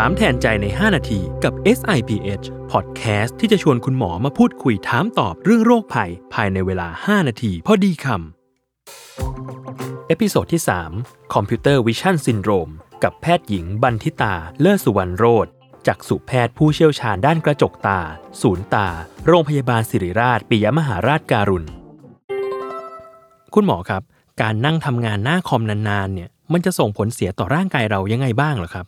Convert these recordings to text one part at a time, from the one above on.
ถามแทนใจใน 5 นาทีกับ SIPH Podcast ที่จะชวนคุณหมอมาพูดคุยถามตอบเรื่องโรคภัย ภายในเวลา 5 นาที พอดีคำ episode ที่ 3 Computer Vision Syndrome กับแพทย์หญิงบันทิตา เลิศสุวรรณโรจน์ จักษุแพทย์ผู้เชี่ยวชาญด้านกระจกตา ศูนย์ตา โรงพยาบาลศิริราชปิยมหาราชการุณ คุณหมอครับ การนั่งทำงานหน้าคอมนานๆเนี่ยมันจะส่งผลเสียต่อร่างกายเรายังไงบ้างเหรอครับ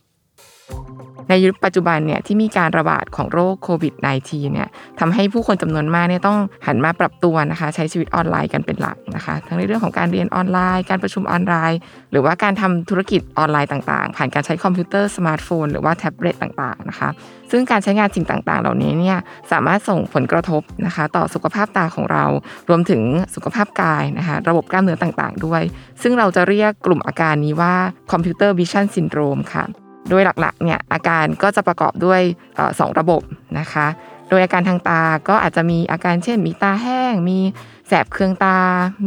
ในยุคปัจจุบันเนี่ยที่มีการระบาดของโรคโควิด -19 เนี่ยทำให้ผู้คนจำนวนมากเนี่ยต้องหันมาปรับตัวนะคะ ใช้ชีวิตออนไลน์กันเป็นหลักนะคะ ทั้งในเรื่องของการเรียนออนไลน์ การประชุมออนไลน์ หรือว่าการทำธุรกิจออนไลน์ต่างๆ ผ่านการใช้คอมพิวเตอร์สมาร์ทโฟนหรือว่าแท็บเล็ตต่างๆนะคะ ซึ่งการใช้งานสิ่งต่างๆ เหล่านี้เนี่ยสามารถส่งผลกระทบนะคะ ต่อสุขภาพตาของเรารวมถึงสุขภาพกายนะคะ ระบบกล้ามเนื้อต่างๆ ด้วย ซึ่งเราจะเรียกกลุ่มอาการนี้ว่าComputer Vision Syndrome ค่ะ โดยหลักๆเนี่ยอาการก็จะประกอบด้วยสองระบบนะคะ โดยอาการทางตาก็อาจจะมีอาการเช่น มีตาแห้ง มีแสบเคืองตา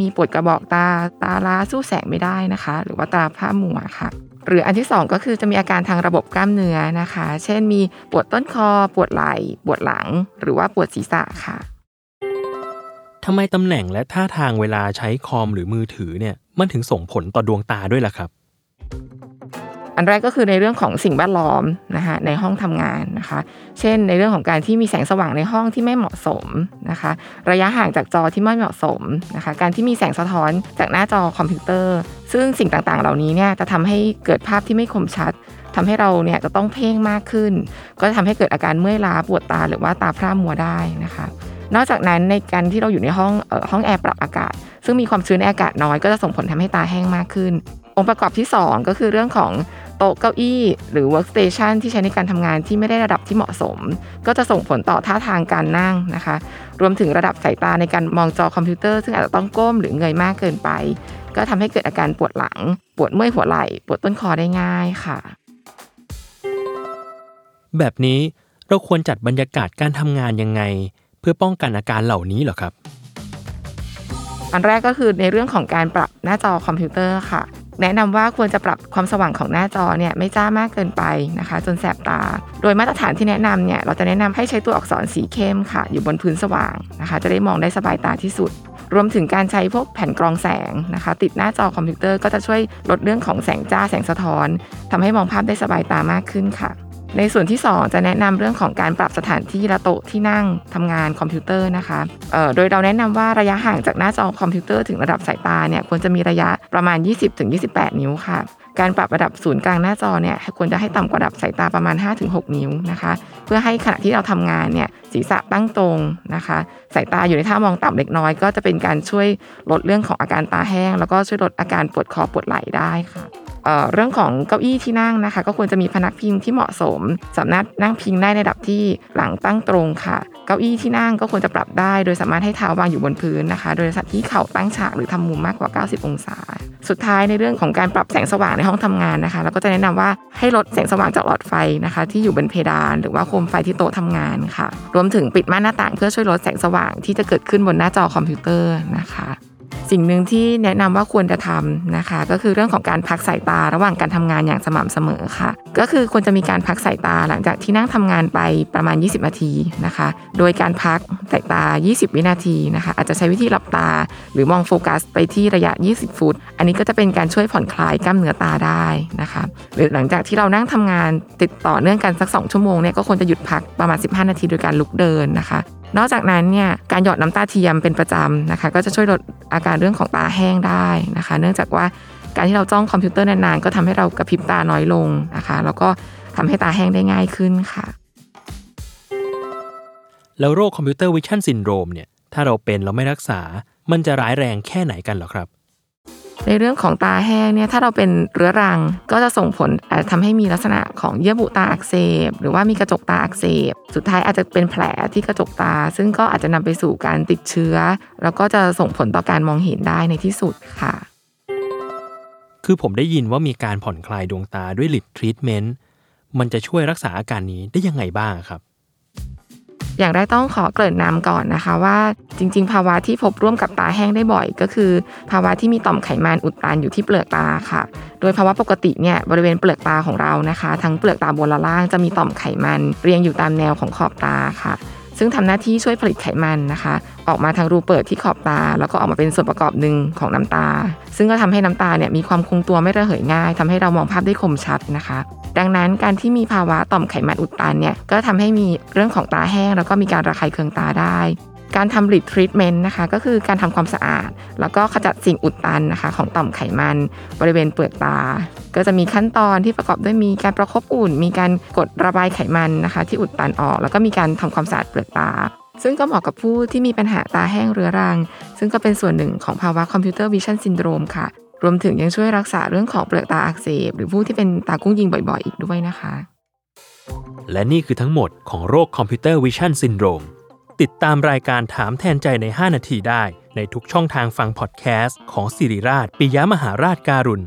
มีปวดกระบอกตา ตาล้าสู้แสงไม่ได้นะคะ หรือว่าตาพร่ามัวค่ะ หรืออันที่ 2 ก็คือจะมีอาการทางระบบกล้ามเนื้อนะคะ เช่นมีปวดต้นคอ ปวดไหล่ ปวดหลัง หรือว่าปวดศีรษะค่ะทำไมตำแหน่งและท่าทางเวลาใช้คอมหรือมือถือเนี่ยมันถึงส่งผลต่อดวงตาด้วยล่ะครับ อันแรกก็คือในเรื่องของสิ่งแวดล้อมนะคะในห้องทำงานนะคะ เช่น ในเรื่องของการที่มีแสงสว่างในห้องที่ไม่เหมาะสมนะคะ ระยะห่างจากจอที่ไม่เหมาะสมนะคะ การที่มีแสงสะท้อนจากหน้าจอคอมพิวเตอร์ ซึ่งสิ่งต่างๆ เหล่านี้เนี่ยจะทำให้เกิดภาพที่ไม่คมชัดทำให้เราเนี่ยจะต้องเพ่งมากขึ้น ก็จะทำให้เกิดอาการเมื่อยล้าปวดตาหรือว่าตาพร่ามัวได้นะคะนอกจากนั้นในการที่เราอยู่ในห้องห้องแอร์ปรับอากาศ ซึ่งมีความชื้นในอากาศน้อยก็จะส่งผลทำให้ตาแห้งมากขึ้น องค์ประกอบที่ 2 ก็คือเรื่องของ ต๊ะเก้าอี้ หรือ workstation ที่ใช้ในการทำงานที่ไม่ได้ระดับที่เหมาะสม ก็จะส่งผลต่อท่าทางการนั่งนะคะ รวมถึงระดับสายตาในการมองจอคอมพิวเตอร์ซึ่งอาจจะต้องก้มหรือเงยมากเกินไป ก็ทำให้เกิดอาการปวดหลัง ปวดเมื่อยหัวไหล่ปวดต้นคอได้ง่ายค่ะ แบบนี้เราควรจัดบรรยากาศการทำงานยังไง เพื่อป้องกันอาการเหล่านี้เหรอครับ อันแรกก็คือในเรื่องของการปรับหน้าจอคอมพิวเตอร์ค่ะ แนะนำว่าควรจะปรับความสว่างของหน้าจอเนี่ยไม่จ้ามากเกินไปนะคะ จนแสบตา โดยมาตรฐานที่แนะนำเนี่ยเราจะแนะนำให้ใช้ตัวอักษรสีเข้มค่ะ อยู่บนพื้นสว่างนะคะ จะได้มองได้สบายตาที่สุด รวมถึงการใช้พวกแผ่นกรองแสงนะคะ ติดหน้าจอคอมพิวเตอร์ก็จะช่วยลดเรื่องของแสงจ้าแสงสะท้อนทำให้มองภาพได้สบายตามากขึ้นค่ะ ในส่วนที่ 2 จะแนะนำเรื่องของการปรับสถานที่และโต๊ะที่นั่งทำงานคอมพิวเตอร์นะคะโดยเราแนะนำว่าระยะห่างจากหน้าจอคอมพิวเตอร์ถึงระดับสายตาเนี่ยควรจะมีระยะประมาณ 20-28 นิ้วค่ะการปรับระดับศูนย์กลางหน้าจอเนี่ยควรจะให้ต่ำกว่าระดับสายตาประมาณ 5-6 นิ้วนะคะ เพื่อให้ขณะที่เราทำงานเนี่ยศีรษะตั้งตรงนะคะ สายตาอยู่ในท่ามองต่ำเล็กน้อย ก็จะเป็นการช่วยลดเรื่องของอาการตาแห้ง แล้วก็ช่วยลดอาการปวดคอปวดไหล่ได้ค่ะ เรื่องของเก้าอี้ที่นั่งนะคะ ก็ควรจะมีพนักพิงที่เหมาะสม สามารถนั่งพิงได้ในระดับที่หลังตั้งตรงค่ะ เก้าอี้ที่นั่งก็ควรจะปรับได้ โดยสามารถให้เท้าวางอยู่บนพื้นนะคะ โดยสัตว์ที่เข่าตั้งฉากหรือทำมุมมากกว่า 90 องศา สุดท้ายในเรื่องของการปรับแสงสว่างในห้องทำงานนะคะเราก็จะแนะนำว่าให้ลดแสงสว่างจากหลอดไฟนะคะ ที่อยู่บนเพดาน หรือว่าโคมไฟที่โต๊ะทำงานค่ะ รวมถึงปิดม่านหน้าต่าง เพื่อช่วยลดแสงสว่างที่จะเกิดขึ้นบนหน้าจอคอมพิวเตอร์นะคะ สิ่งหนึ่งที่แนะนำว่าควรจะทำนะคะ ก็คือเรื่องของการพักสายตาระหว่างการทำงานอย่างสม่ำเสมอค่ะ ก็คือควรจะมีการพักสายตาหลังจากที่นั่งทำงานไปประมาณ 20 นาทีนะคะ โดยการพักสายตา 20 วินาทีนะคะ อาจจะใช้วิธีหลับตา หรือมองโฟกัสไปที่ระยะ 20 ฟุต อันนี้ก็จะเป็นการช่วยผ่อนคลายกล้ามเนื้อตาได้นะคะ หรือหลังจากที่เรานั่งทำงานติดต่อเนื่องกันสัก 2 ชั่วโมงเนี่ยก็ควรจะหยุดพักประมาณ 15 นาทีโดยการลุกเดินนะคะ นอกจากนั้นเนี่ยการหยอดน้ำตาเทียมเป็นประจำนะคะ ก็จะช่วยลดอาการเรื่องของตาแห้งได้นะคะ เนื่องจากว่าการที่เราจ้องคอมพิวเตอร์นานๆ ก็ทำให้เรากระพริบตาน้อยลงนะคะ แล้วก็ทำให้ตาแห้งได้ง่ายขึ้นค่ะ แล้วโรค Computer Vision Syndrome เนี่ยถ้าเราเป็นเราไม่รักษา มันจะร้ายแรงแค่ไหนกันหรอครับ ในเรื่องของตาแห้งเนี่ยถ้าเราเป็นเรื้อรังก็จะส่งผลอาจจะทำให้มีลักษณะของเยื่อบุตาอักเสบ หรือว่ามีกระจกตาอักเสบ สุดท้ายอาจจะเป็นแผลที่กระจกตา ซึ่งก็อาจจะนำไปสู่การติดเชื้อ แล้วก็จะส่งผลต่อการมองเห็นได้ในที่สุดค่ะ คือผมได้ยินว่ามีการผ่อนคลายดวงตาด้วยลิดทรีทเมนต์มันจะช่วยรักษาอาการนี้ได้ยังไงบ้างครับ อย่างแรกต้องขอเกริ่นนำก่อนนะคะว่าจริง ๆ ภาวะที่พบร่วมกับตาแห้งได้บ่อย ก็คือ ภาวะที่มีต่อมไขมันอุดตันอยู่ที่เปลือกตาค่ะ โดยภาวะปกติเนี่ยบริเวณเปลือกตาของเรานะคะ ทั้งเปลือกตาบนและล่างจะมีต่อมไขมัน เรียงอยู่ตามแนวของขอบตาค่ะ ซึ่งทำหน้าที่ช่วยผลิตไขมันนะคะ ออกมาทางรูเปิดที่ขอบตา แล้วก็ออกมาเป็นส่วนประกอบหนึ่งของน้ำตา ซึ่งก็ทำให้น้ำตาเนี่ยมีความคงตัวไม่ระเหยง่ายทำให้เรามองภาพได้คมชัดนะคะ ดังนั้นการที่มีภาวะต่อมไขมันอุดตันเนี่ยก็ทำให้มีเรื่องของตาแห้ง แล้วก็มีการระคายเคืองตาได้ การทำริทรีทเมนต์นะคะก็คือการทำความสะอาด แล้วก็ขจัดสิ่งอุดตันนะคะ ของต่อมไขมันบริเวณเปลือกตา ก็จะมีขั้นตอนที่ประกอบด้วยมีการประคบอุ่น มีการกดระบายไขมันนะคะ ที่อุดตันออก แล้วก็มีการทำความสะอาดเปลือกตาซึ่งก็เหมาะกับผู้ที่มีปัญหาตาแห้งเรื้อรัง ซึ่งก็เป็นส่วนหนึ่งของภาวะ Computer Vision Syndrome ค่ะ รวมถึงยังช่วยรักษาเรื่องของเปลือกตาอักเสบ หรือผู้ที่เป็นตากุ้งยิงบ่อยๆ อีกด้วยนะคะ และนี่คือทั้งหมดของโรค Computer Vision Syndrome ติดตามรายการถามแทนใจใน 5 นาทีได้ ในทุกช่องทางฟังพอดแคสต์ของศิริราชปิยมหาราชการุณ